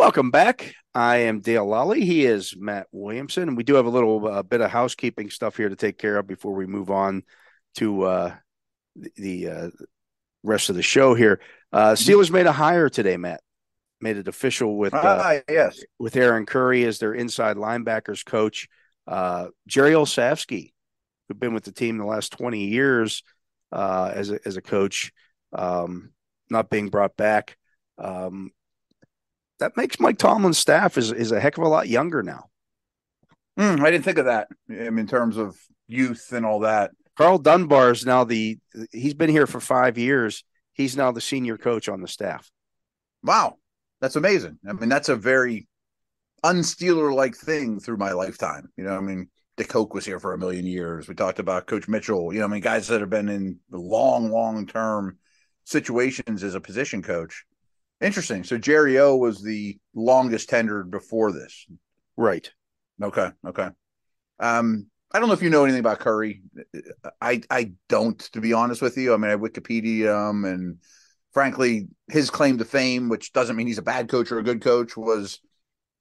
Welcome back. I am Dale Lally. He is Matt Williamson. And we do have a little uh, bit of housekeeping stuff here to take care of before we move on to uh, the uh, rest of the show here. Uh, Steelers made a hire today, Matt. Made it official with ah, yes with Aaron Curry as their inside linebackers coach. Uh, Jerry Olsavsky, who's been with the team the last twenty years uh, as a, as a coach, um, not being brought back. Um, that makes Mike Tomlin's staff is is a heck of a lot younger now. Mm, I didn't think of that. I mean, in terms of youth and all that. Karl Dunbar is now the he's been here for five years. He's now the senior coach on the staff. Wow, that's amazing. I mean, that's a very unsteeler like thing through my lifetime. You know, I mean, Dick Hoak was here for a million years. We talked about Coach Mitchell. You know, I mean, guys that have been in long, long term situations as a position coach. Interesting. So Jerry O was the longest tenured before this. Right. Okay. Okay. Um, I don't know if you know anything about Curry. I I don't, to be honest with you. I mean, I Wikipedia him, and frankly, his claim to fame, which doesn't mean he's a bad coach or a good coach, was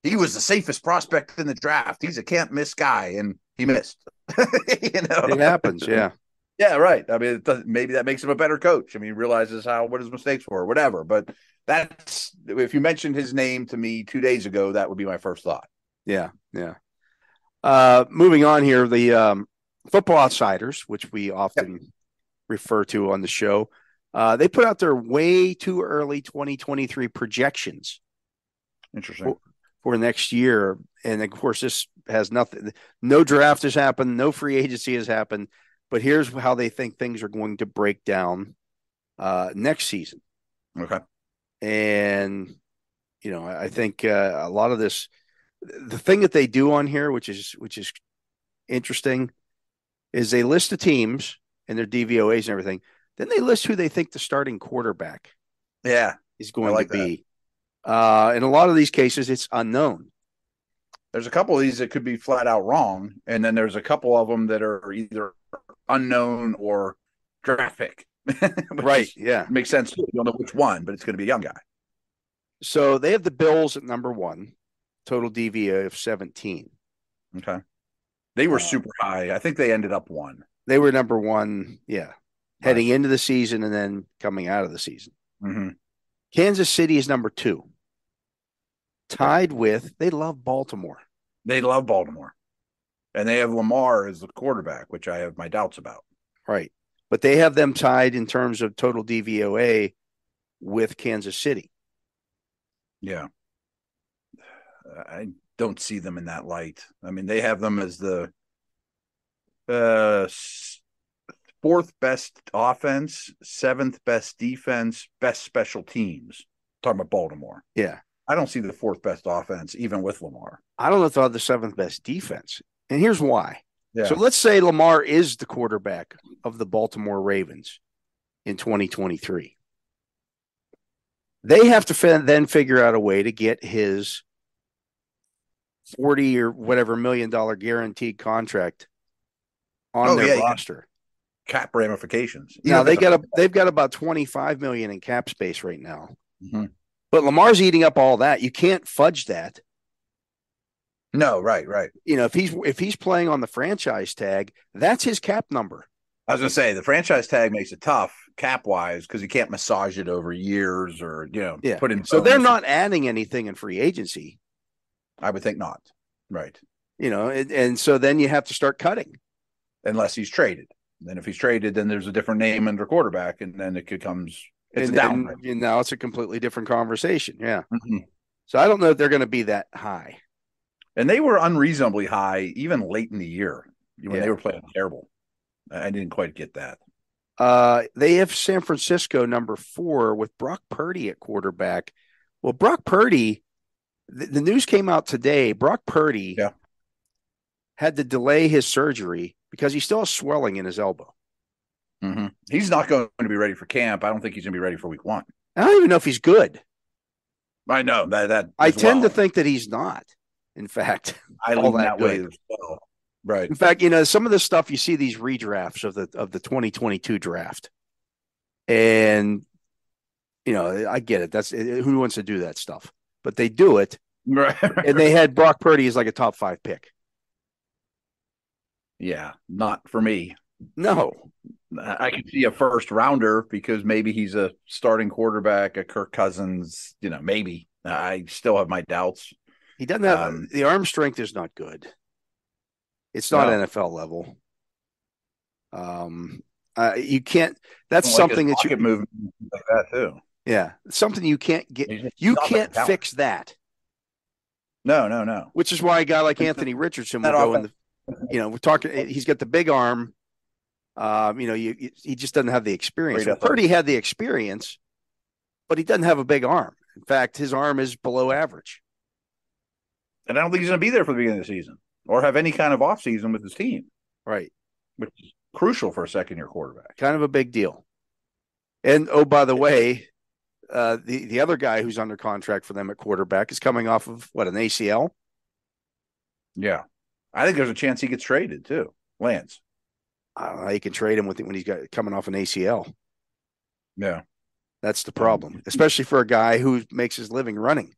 he was the safest prospect in the draft. He's a can't miss guy, and he missed. you know, it happens. Yeah. Yeah, right. I mean, maybe that makes him a better coach. I mean, he realizes how what his mistakes were, whatever. But that's if you mentioned his name to me two days ago, that would be my first thought. Yeah, yeah. Uh, moving on here, the um, football outsiders, which we often yep. refer to on the show, uh, they put out their way too early 2023 projections. Interesting. For, for next year, and of course, this has nothing. No draft has happened. No free agency has happened. But here's how they think things are going to break down uh, next season. Okay and you know i think uh, a lot of this the thing that they do on here which is which is interesting is they list the teams and their dvoas and everything. Then they list who they think the starting quarterback yeah. is going like to be. uh in a lot of these cases it's unknown. There's a couple of these that could be flat out wrong and then there's a couple of them that are either unknown or graphic right. Yeah. Makes sense. You don't know which one, but it's going to be a young guy. So they have the Bills at number one, total DVOA of 17. Okay. They were uh, super high. I think they ended up one. They were number one. Yeah. Heading into the season and then coming out of the season. Mm-hmm. Kansas City is number two. Tied with, they love Baltimore. They love Baltimore. And they have Lamar as the quarterback, which I have my doubts about. Right but they have them tied in terms of total DVOA with Kansas City. Yeah. I don't see them in that light. I mean, they have them as the uh, fourth best offense, seventh best defense, best special teams. Talking about Baltimore. Yeah. I don't see the fourth best offense, even with Lamar. I don't know if they're the seventh best defense. And here's why. Yeah. So let's say Lamar is the quarterback of the Baltimore Ravens in 2023. They have to then figure out a way to get his 40 or whatever million dollar guaranteed contract on oh, their yeah, roster. Cap ramifications. now they got a, they've got about 25 million in cap space right now. Mm-hmm. But Lamar's eating up all that. You can't fudge that. No, right, right. You know, if he's if he's playing on the franchise tag, that's his cap number. I was gonna say the franchise tag makes it tough cap wise because you can't massage it over years or you know Yeah. put in. So they're not adding anything in free agency. I would think not. Right, You know, and, and so then you have to start cutting. unless he's traded. Then if he's traded, then there's a different name under quarterback, and then it becomes it's and, a and- and now it's a completely different conversation. Yeah. Mhm. So I don't know if they're going to be that high. And they were unreasonably high even late in the year when Yeah. they were playing terrible. I didn't quite get that. Uh, they have San Francisco number four with Brock Purdy at quarterback. Well, Brock Purdy, the, the news came out today. Brock Purdy Yeah. had to delay his surgery because he still has swelling in his elbow. Mhm. He's not going to be ready for camp. I don't think he's going to be ready for week one. I don't even know if he's good. I know that that I tend well. to think that he's not. In fact, I lean that that way well. Right. in fact, you know, some of the stuff you see these redrafts of the of the 2022 draft, and you know, I get it. That's eh, who wants to do that stuff, but they do it, Right. and they had Brock Purdy as like a top five pick. yeah, not for me. No, I can see a first rounder because maybe he's a starting quarterback, a Kirk Cousins, you know, maybe. I still have my doubts. He doesn't have Um, the arm strength is not good. It's not No. NFL level. Um, uh, you can't. That's Like something that you, pocket movement like that too. yeah, something you can't get. You can't talented. fix that. No, no, no. which is why a guy like Anthony Richardson will That go in the, you know, we're talking. He's got the big arm. Um, you know, you, you- he just doesn't have the experience. Well, Purdy had the experience, but he doesn't have a big arm. In fact, his arm is below average. And I don't think he's going to be there for the beginning of the season or have any kind of offseason with his team, Right, which is crucial for a second year quarterback. kind of a big deal. And oh, by the way, uh, the the other guy who's under contract for them at quarterback is coming off of what an ACL. Yeah. I think there's a chance he gets traded too. Lance. I don't know you can trade him with when he's got coming off an ACL. Yeah. That's the problem, especially for a guy who makes his living running.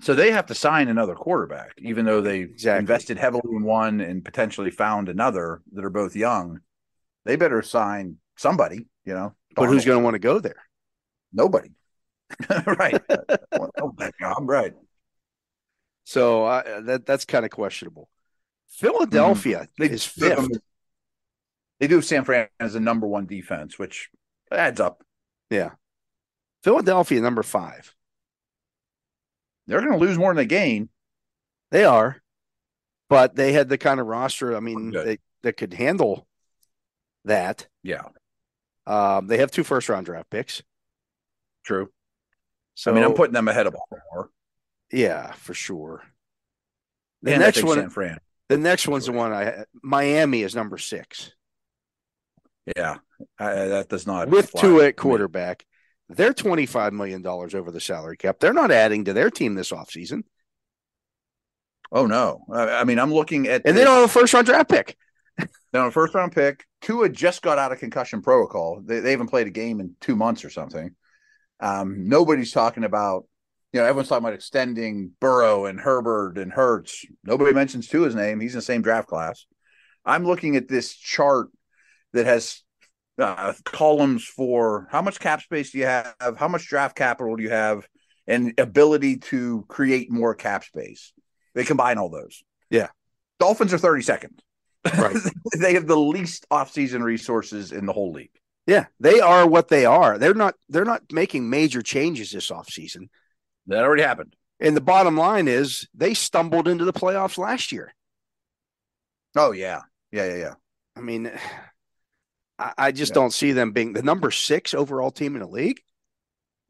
So they have to sign another quarterback, even though they Exactly. invested heavily in one and potentially found another that are both young. They better sign somebody, you know. But who's going to want to go there? Nobody. right. oh, job. Right. So uh, that that's kind of questionable. Philadelphia They is fifth. They do have San Fran as the number one defense, which adds up. Yeah. Philadelphia number five. They're going to lose more than they gain. They are, but they had the kind of roster. I mean, they, that could handle that. Yeah, Um, they have two first round draft picks. true. So I mean, I'm putting them ahead of Baltimore. yeah, for sure. The And next one, San Fran. the next one's the one I Miami is number six Yeah, I, that does not with two at quarterback. They're twenty five million dollars over the salary cap. They're not adding to their team this offseason. Oh no! I, mean, I'm looking at and they don't have a first round draft pick. Now, a first round pick. Tua just got out of concussion protocol. They, they haven't played a game in two months or something. Um, nobody's talking about, you know, everyone's talking about extending Burrow and Herbert and Hurts. Nobody mentions Tua's name. He's in the same draft class. I'm looking at this chart that has uh, columns for how much cap space do you have, how much draft capital do you have, and ability to create more cap space. They combine all those. Yeah. Dolphins are 32nd. Right. they have the least offseason resources in the whole league. Yeah, they are what they are. They're not they're not making major changes this offseason. That already happened. And the bottom line is they stumbled into the playoffs last year. Oh yeah, yeah, yeah, yeah. I mean, I, just Yeah. don't see them being the number six overall team in the league.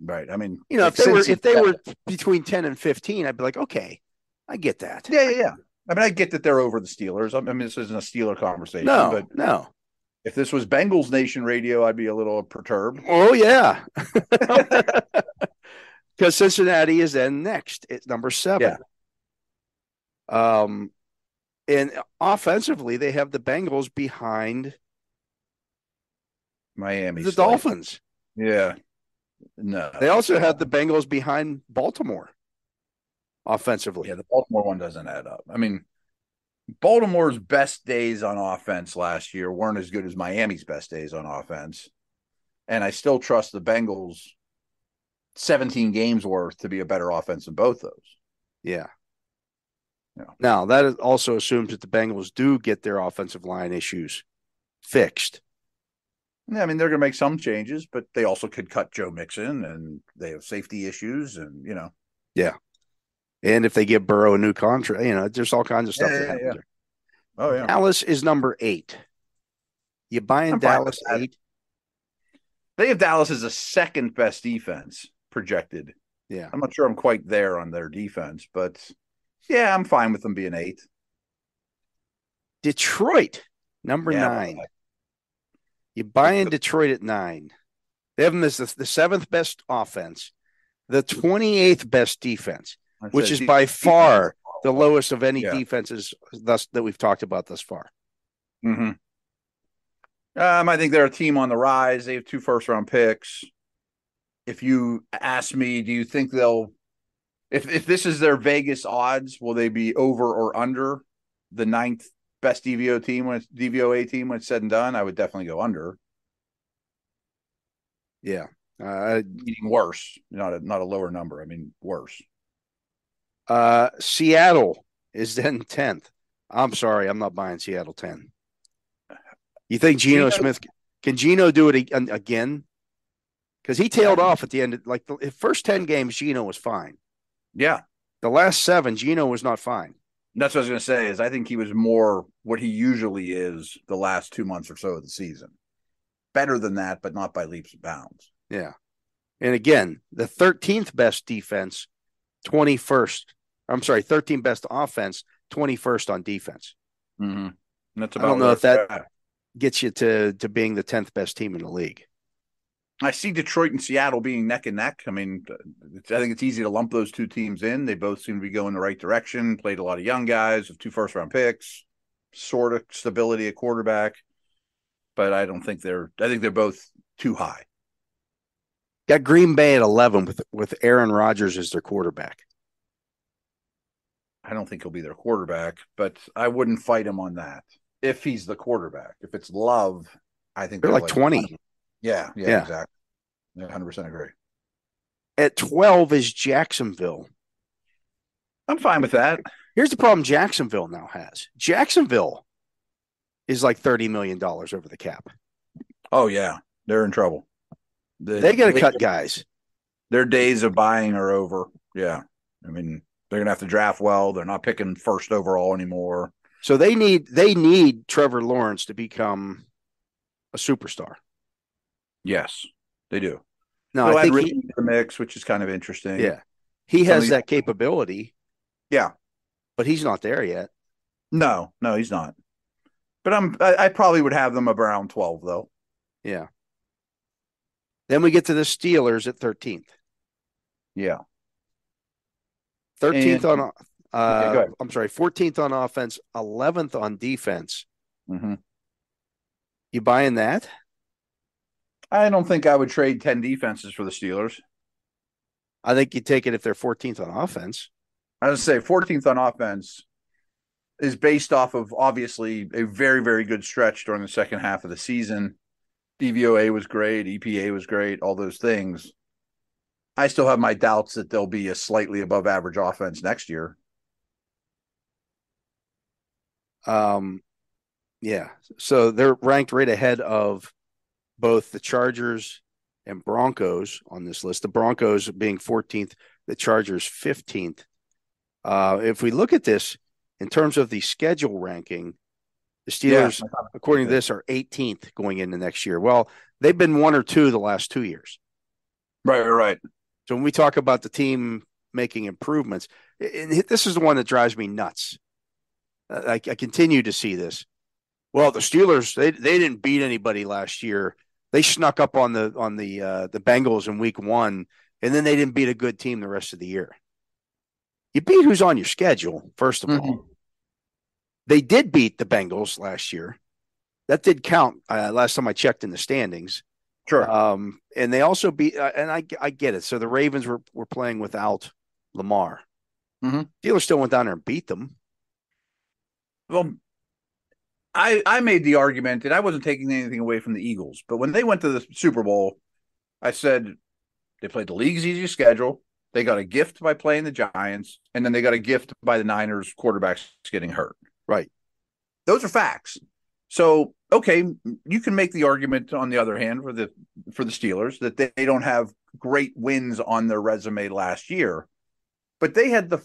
Right. I mean, You know, if they were if they were between ten and fifteen, I'd be like, okay, I get that. yeah, yeah, yeah. I mean, I get that they're over the Steelers. I mean, this isn't a Steeler conversation. No, but no. if this was Bengals Nation Radio, I'd be a little perturbed. Oh yeah. Because Cincinnati is then next. It's number seven. Um and offensively, they have the Bengals behind Miami, the. Dolphins. Yeah. No. They also had the Bengals behind Baltimore. offensively. Yeah, the Baltimore one doesn't add up. I mean, Baltimore's best days on offense last year weren't as good as Miami's best days on offense. And I still trust the Bengals 17 games worth to be a better offense than both those. Yeah. Yeah. Now, that also assumes that the Bengals do get their offensive line issues fixed. Yeah, I mean, they're going to make some changes, but they also could cut Joe Mixon and they have safety issues and, you know, Yeah. And if they give Burrow a new contract, you know, there's all kinds of stuff Yeah, that yeah, happens yeah. oh, yeah. Dallas is number eight. You buying I'm Dallas eight? They have Dallas as a second best defense projected. Yeah. I'm not sure I'm quite there on their defense, but yeah, I'm fine with them being eight. Detroit, number Yeah, nine. You buy in Detroit at nine. They have them as the, the seventh best offense, the 28th best defense, which is by far the lowest of any Yeah. defenses thus that we've talked about thus far. Mhm. Um, I think they're a team on the rise. They have two first round picks. If you ask me, do you think they'll if if this is their Vegas odds, will they be over or under the ninth best DVO team when it's DVOA team when it's said and done? I would definitely go under. Yeah. Uh, Meaning worse, not a not a lower number. I mean worse. uh, Seattle is then 10th. I'm sorry, I'm not buying Seattle 10. You think Geno Geno- Smith can Geno do it again? Because he tailed off at the end. Of, like the first 10 games, Geno was fine. Yeah. The last seven, Geno was not fine. That's what I was gonna say, is I think he was more what he usually is the last two months or so of the season. Better than that, but not by leaps and bounds. Yeah. And again, the 13th best defense, 21st. I'm sorry, 13th best offense, 21st on defense. Mm-hmm. That's I don't know if that-. Gets you to to being the 10th best team in the league. I see Detroit and Seattle being neck and neck. I mean, it's, I think it's easy to lump those two teams in. They both seem to be going the right direction. Played a lot of young guys with two first round picks, sort of stability at quarterback. But I don't think they're. I think they're both too high. Got Green Bay at 11 with with Aaron Rodgers as their quarterback. I don't think he'll be their quarterback, but I wouldn't fight him on that if he's the quarterback. If it's Love, I think They're like 20. Yeah, yeah, Yeah. exactly. Yeah, hundred percent agree. At 12 is Jacksonville. I'm fine with that. Here's the problem Jacksonville now has. Jacksonville is like $30 million over the cap. Oh yeah, they're in trouble. The- They got to cut guys. their days of buying are over. Yeah. I mean, they're gonna have to draft well. They're not picking first overall anymore. So they need they need Trevor Lawrence to become a superstar. Yes, they do. No, They'll I think he, the mix, which is kind of interesting. yeah, he has that capability. Yeah. but he's not there yet. No, no, he's not. But I'm I, I probably would have them around twelve though. Yeah. Then we get to the Steelers at 13th. Yeah. 13th on uh ahead. I'm sorry, 14th on offense, 11th on defense. hmm You buying that? I don't think I would trade ten defenses for the Steelers. I think you take it if they're 14th on offense. I would say 14th on offense is based off of obviously a very, very good stretch during the second half of the season. DVOA was great, EPA was great, all those things. I still have my doubts that they'll be a slightly above average offense next year. Um, yeah. So they're ranked right ahead of both the Chargers and Broncos on this list. The Broncos being 14th, the Chargers 15th. Uh, if we look at this in terms of the schedule ranking, the Steelers, according to this, are 18th going into next year. Well, they've been one or two the last two years. Right, right, right. So when we talk about the team making improvements, and this is the one that drives me nuts. I, I continue to see this. Well, the Steelers they they didn't beat anybody last year. They snuck up on the on the uh, the Bengals in Week One, and then they didn't beat a good team the rest of the year. You beat who's on your schedule first of all. They did beat the Bengals last year. That did count. Uh, last time I checked in the standings. Sure. Um, and they also beat, uh, and I I get it. So the Ravens were were playing without Lamar. Mhm. Steelers still went down there and beat them. Well, I I made the argument, and I wasn't taking anything away from the Eagles, but when they went to the Super Bowl, I said they played the league's easiest schedule. They got a gift by playing the Giants, and then they got a gift by the Niners quarterbacks getting hurt. Right. Those are facts. So okay, you can make the argument on the other hand for the for the Steelers that they, they don't have great wins on their resume last year, but they had the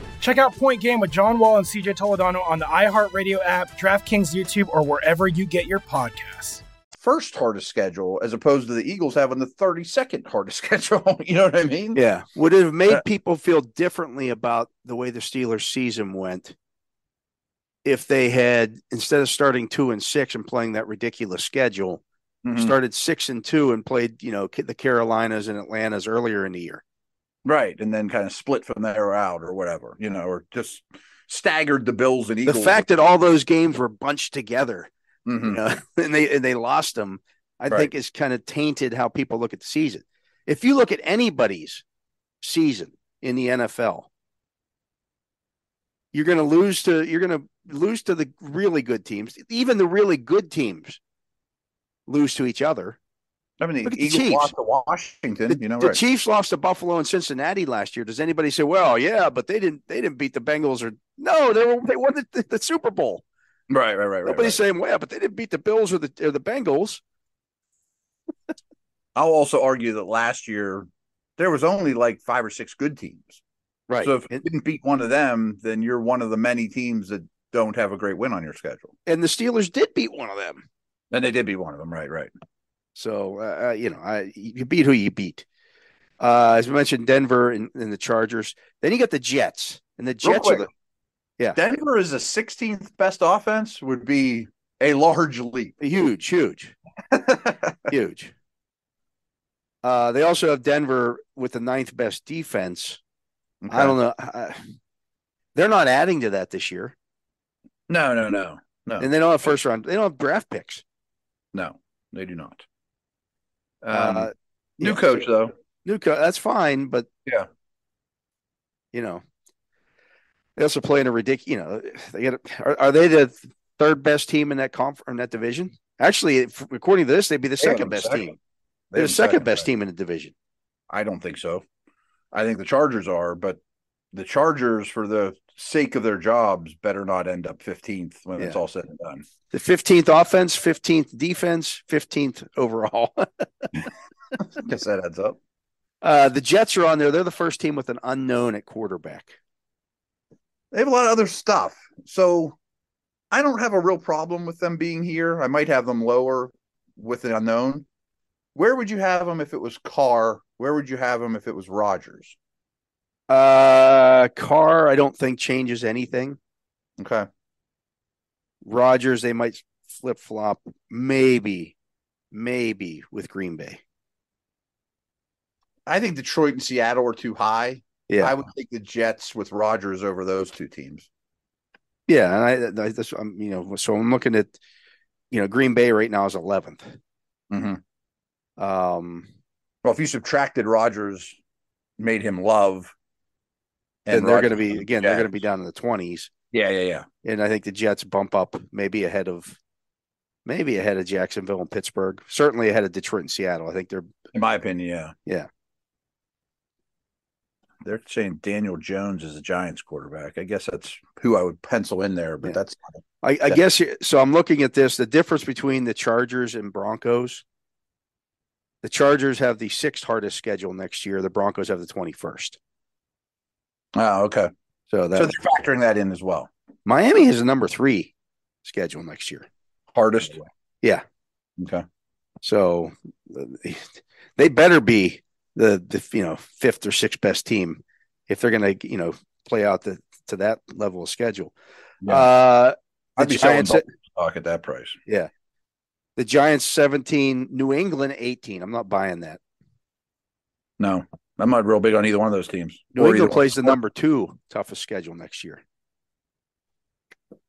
Check out Point Game with John Wall and CJ Toledano on the iHeartRadio app, DraftKings YouTube, or wherever you get your podcasts. first hardest schedule as opposed to the Eagles having the 32nd hardest schedule. you know what I mean? Yeah. Would it have made Uh, people feel differently about the way the Steelers season went if they had, instead of starting two and six and playing that ridiculous schedule, Mhm. started six and two and played, you know, the Carolinas and Atlantas earlier in the year? Right. And then kind of split from there out or whatever, you know, or just staggered the Bills and Eagles. The fact that all those games were bunched together, Mhm. you know, and they and they lost them, I Right. think is kind of tainted how people look at the season. If you look at anybody's season in the NFL, you're going to lose to you're going to lose to the really good teams. Even the really good teams lose to each other. I mean, the Eagles Chiefs. lost to Washington, The, you know, the right. Chiefs lost to Buffalo and Cincinnati last year. Does anybody say, "Well, yeah, but they didn't they didn't beat the Bengals or no, they were they won the, the Super Bowl." right, right, right, right. Nobody's right. saying, "Well, but they didn't beat the Bills or the or the Bengals." I'll also argue that last year there was only like five or six good teams. Right. So if you didn't beat one of them, then you're one of the many teams that don't have a great win on your schedule. and the Steelers did beat one of them. And they did beat one of them, right? Right. So uh, uh, you know, I, you beat who you beat. Uh, as we mentioned, Denver and, and the Chargers. Then you got the Jets, and the Jets are the Yeah. Denver is the 16th best offense would be a large leap. huge, huge, huge. Uh, they also have Denver with the ninth best defense. I don't know. Uh, they're not adding to that this year, No, no, no, no, and they don't have first round. They don't have draft picks. no. They do not. Um, uh, new yeah, coach though. New coach. That's fine, but Yeah. you know, they also play in a ridiculous. You know, they get. Are, are they the third best team in that conf in that division? Actually, if- according to this, they'd be the They second best second. team. They They're have the second best team in the division. I don't think so. I think the Chargers are, but the Chargers, for the sake of their jobs, better not end up 15th when it's all said and done. The fifteenth offense, fifteenth defense, fifteenth overall. Guess that adds up. uh, the Jets are on there. They're the first team with an unknown at quarterback. They have a lot of other stuff. So I don't have a real problem with them being here. I might have them lower with the unknown. Where would you have them if it was Carr? Where would you have them if it was Rodgers? Uh, Carr, I don't think changes anything. Okay. Rodgers, they might flip flop, maybe, maybe with Green Bay. I think Detroit and Seattle are too high. Yeah, I would take the Jets with Rodgers over those two teams. yeah, and I, I that's I'm you know so I'm looking at you know Green Bay right now is 11th. Mm-hmm. Um, Well, if you subtracted Rodgers, made him love, and they're going to be again they're going to be down in the 20s, Yeah, yeah, yeah. and I think the Jets bump up maybe ahead of maybe ahead of Jacksonville and Pittsburgh, certainly ahead of Detroit and Seattle. I think they're In my opinion, yeah. Yeah. They're saying Daniel Jones is a Giants quarterback. I guess that's who I would pencil in there, but Yeah. that's I, I guess so. I'm looking at this. The difference between the Chargers and Broncos. The Chargers have the sixth hardest schedule next year. The Broncos have the 21st. Oh, okay. So that so they're factoring that in as well. Miami has a number three schedule next year. Hardest. Yeah. Okay. So they better be the the you know fifth or sixth best team if they're going to you know play out the to that level of schedule. Yeah. Uh, I'd be selling Giants, stock at that price. yeah, the Giants seventeen, New England eighteen. I'm not buying that. No, I'm not real big on either one of those teams. New England plays the number two toughest schedule next year.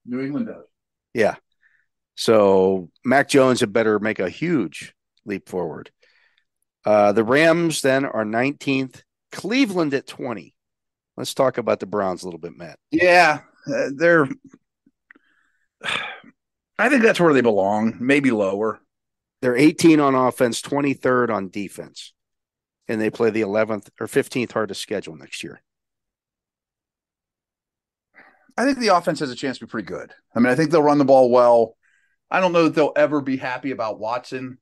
New England does. Yeah. So Mac Jones had better make a huge leap forward. Uh, the Rams then are 19th, Cleveland at 20. Let's talk about the Browns a little bit, Matt. Yeah, uh, they're. I think that's where they belong. Maybe lower. They're 18 on offense, 23rd on defense, and they play the 11th or 15th hardest schedule next year. I think the offense has a chance to be pretty good. I mean, I think they'll run the ball well. I don't know that they'll ever be happy about Watson,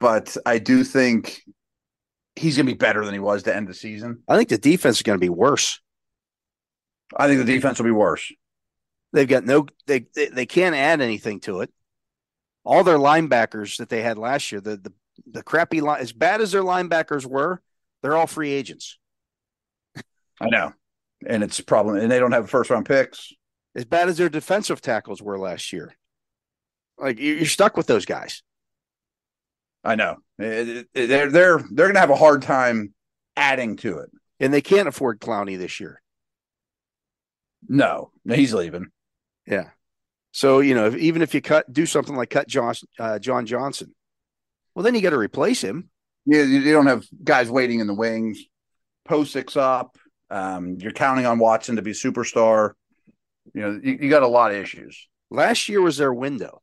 but I do think he's going to be better than he was to end the season. I think the defense is going to be worse. I think the defense will be worse. They've got no they they, they can't add anything to it. All their linebackers that they had last year, the the, the crappy line as bad as their linebackers were, they're all free agents. I know, and it's a problem. And they don't have first round picks. As bad as their defensive tackles were last year. Like you- you're stuck with those guys. I know they're they're they're going to have a hard time adding to it. And they can't afford Clowney this year. No, he's leaving. Yeah. So, you know, if, even if you cut do something like cut John uh, John Johnson, well then you got to replace him. You, you don't have guys waiting in the wings. Posix up. Um, you're counting on Watson to be superstar. You know, you, you got a lot of issues. Last year was their window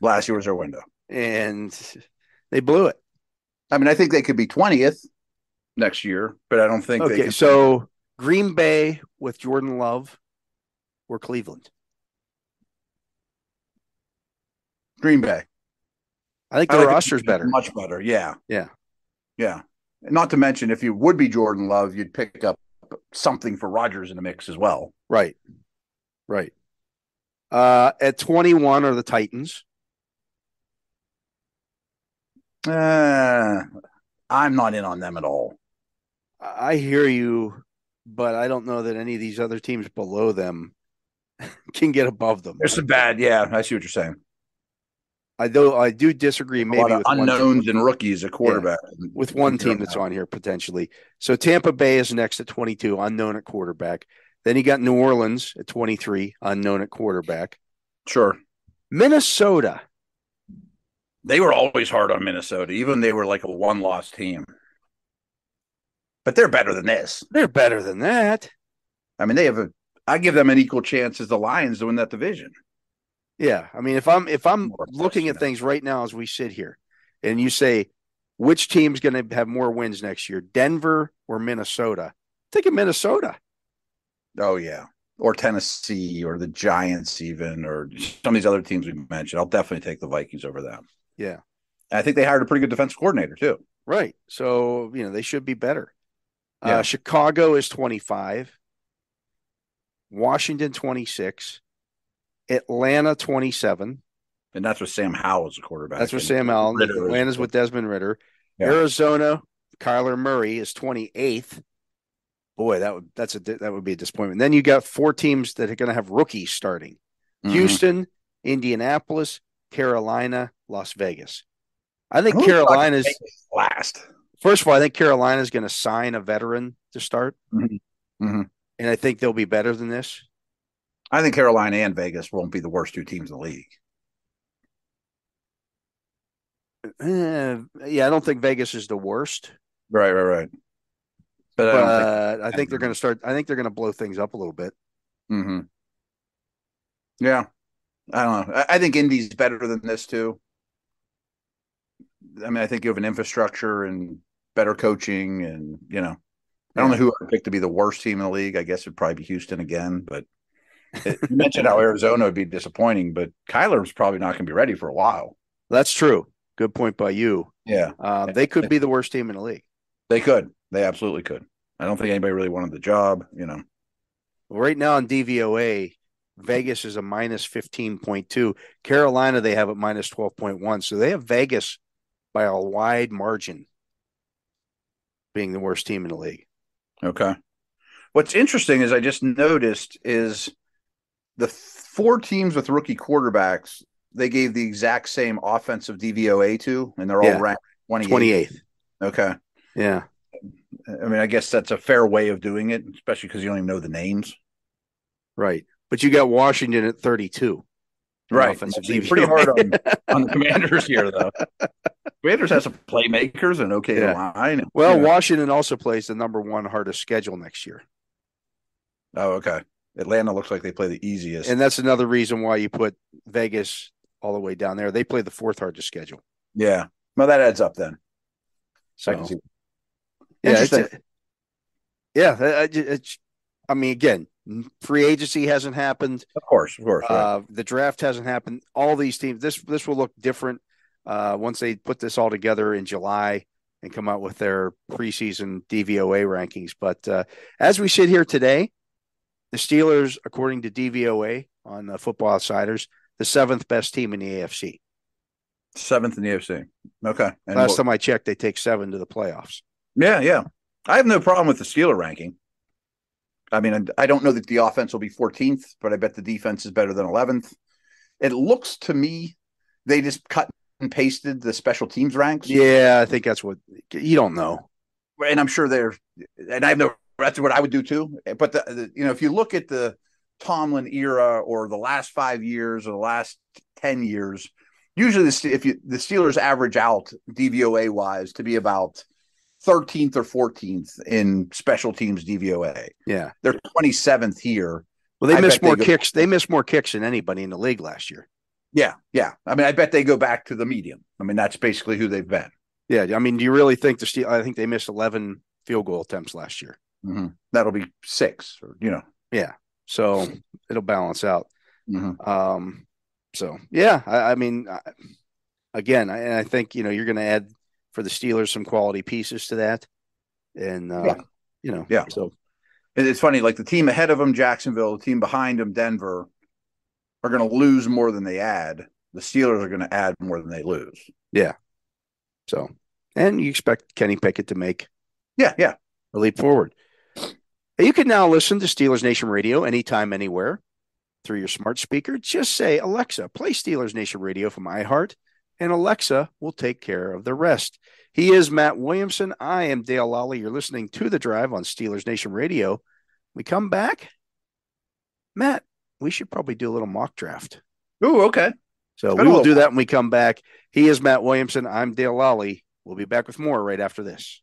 Last year was their window. and they blew it. I mean, I think they could be twentieth next year, but I don't think they Okay, so Green Bay with Jordan Love or Cleveland. Green Bay. I think the like roster's better. much better. Yeah, Yeah. yeah. Not to mention, if you would be Jordan Love, you'd pick up something for Rodgers in the mix as well. Right. Right. Uh, at 21 are the Titans. Uh, I'm not in on them at all. I I hear you, but I don't know that any of these other teams below them can get above them. There's some bad. Yeah, I see what you're saying. I do. I do disagree. A Maybe with unknowns and rookies at quarterback. with one team that's on here potentially. So Tampa Bay is next at 22, unknown at quarterback. Then you got New Orleans at 23, unknown at quarterback. Sure. Minnesota. They were always hard on Minnesota, even they were like a one loss team. But they're better than this. They're better than that. I mean, they have a I give them an equal chance as the Lions to win that division. Yeah, I mean, if I'm if I'm looking at things right now as we sit here, and you say which team's going to have more wins next year, Denver or Minnesota? Think of Minnesota. Oh yeah. Or Tennessee or the Giants even or some of these other teams we mentioned. I'll definitely take the Vikings over them. Yeah, And I think they hired a pretty good defense coordinator too. right. So you know they should be better. Yeah. Uh, Chicago is 25, Washington 26, Atlanta 27. And that's with Sam Howell as a quarterback. That's with Sam Allen. Ridder Atlanta's with Desmond Ridder. Yeah. Arizona, Kyler Murray is 28th. Boy, that would that's a that would be a disappointment. Then you got four teams that are going to have rookies starting: Mhm. Houston, Indianapolis, Carolina, Las Vegas. I think Carolina's last. first of all. I think Carolina's going to sign a veteran to start, Mhm. Mhm. and I think they'll be better than this. I think Carolina and Vegas won't be the worst two teams in the league. Eh, yeah, I don't think Vegas is the worst, Right, right, right. But I but don't think I think they're going to start. I think they're going to blow things up a little bit. hmm Yeah. I don't know. I, I think Indy's better than this too. I mean, I think you have an infrastructure and better coaching, and you know, I don't know who I'd pick to be the worst team in the league. I guess it'd probably be Houston again, but you mentioned how Arizona would be disappointing, but Kyler's probably not going to be ready for a while. That's true. Good point by you. Yeah, Um, they could be the worst team in the league. they could. They absolutely could. I don't think anybody really wanted the job. You know, Right now in DVOA, Vegas is a minus 15.2. Carolina, they have it minus 12.1. So they have Vegas by a wide margin being the worst team in the league. Okay. What's interesting is I just noticed is the four teams with rookie quarterbacks, they gave the exact same offensive DVOA to, and they're all ranked 28th. 28th. Okay. Yeah. I mean, I guess that's a fair way of doing it, especially because you don't even know the names. Right. But you got Washington at 32. Right. pretty hard on, on the commanders here, though. Commanders has some playmakers and okay Yeah. line. well, know. Washington also plays the number one hardest schedule next year. oh, okay. Atlanta looks like they play the easiest. And that's another reason why you put Vegas all the way down there. They play the fourth hardest schedule. yeah. Well, that adds up then. So, I can see. yeah, it's, Interesting. yeah. I- I- it's, I mean, again, free agency hasn't happened. Of course, of course. right. Uh, the draft hasn't happened. All these teams, this this will look different uh, once they put this all together in July and come out with their preseason DVOA rankings. But uh, as we sit here today, the Steelers, according to DVOA on uh, Football Outsiders, the seventh best team in the AFC. Seventh in the AFC. Okay. And Last what- time I checked, they take seven to the playoffs. Yeah, yeah. I have no problem with the Steeler ranking. I mean, I don't know that the offense will be 14th, but I bet the defense is better than 11th. It looks to me they just cut and pasted the special teams ranks. Yeah, I think that's what you don't know. and I'm sure they're, and I have no, that's what I would do too. Eh, but the, the you know, if you look at the Tomlin era or the last five years or the last ten years, usually the if you the Steelers average out DVOA wise to be about 13th or 14th in special teams DVOA. Yeah. They're 27th here. Well, they I missed bet they more go- kicks. They missed more kicks than anybody in the league last year. Yeah, yeah. I mean, I bet they go back to the medium. I mean, that's basically who they've been. Yeah, I mean, do you really think the Steel? I think they missed eleven field goal attempts last year. Mhm. That'll be six, or you know. Yeah. So it'll balance out. Mhm. Um, so yeah, I, I mean, I, again, I, and I think you know you're going to add for the Steelers some quality pieces to that, and uh, Yeah. you know, Yeah. So It's funny, like the team ahead of them, Jacksonville, the team behind them, Denver, are going to lose more than they add. The Steelers are going to add more than they lose. Yeah. So, and you expect Kenny Pickett to make Yeah, yeah. a leap forward. You can now listen to Steelers Nation Radio anytime, anywhere through your smart speaker. Just say, Alexa, play Steelers Nation Radio from iHeart, and Alexa will take care of the rest. He is Matt Williamson. I am Dale Lally. You're listening to The Drive on Steelers Nation Radio. We come back. Matt, we should probably do a little mock draft. Ooh, okay. So we will do that when we come back. He is Matt Williamson. I'm Dale Lally. We'll be back with more right after this.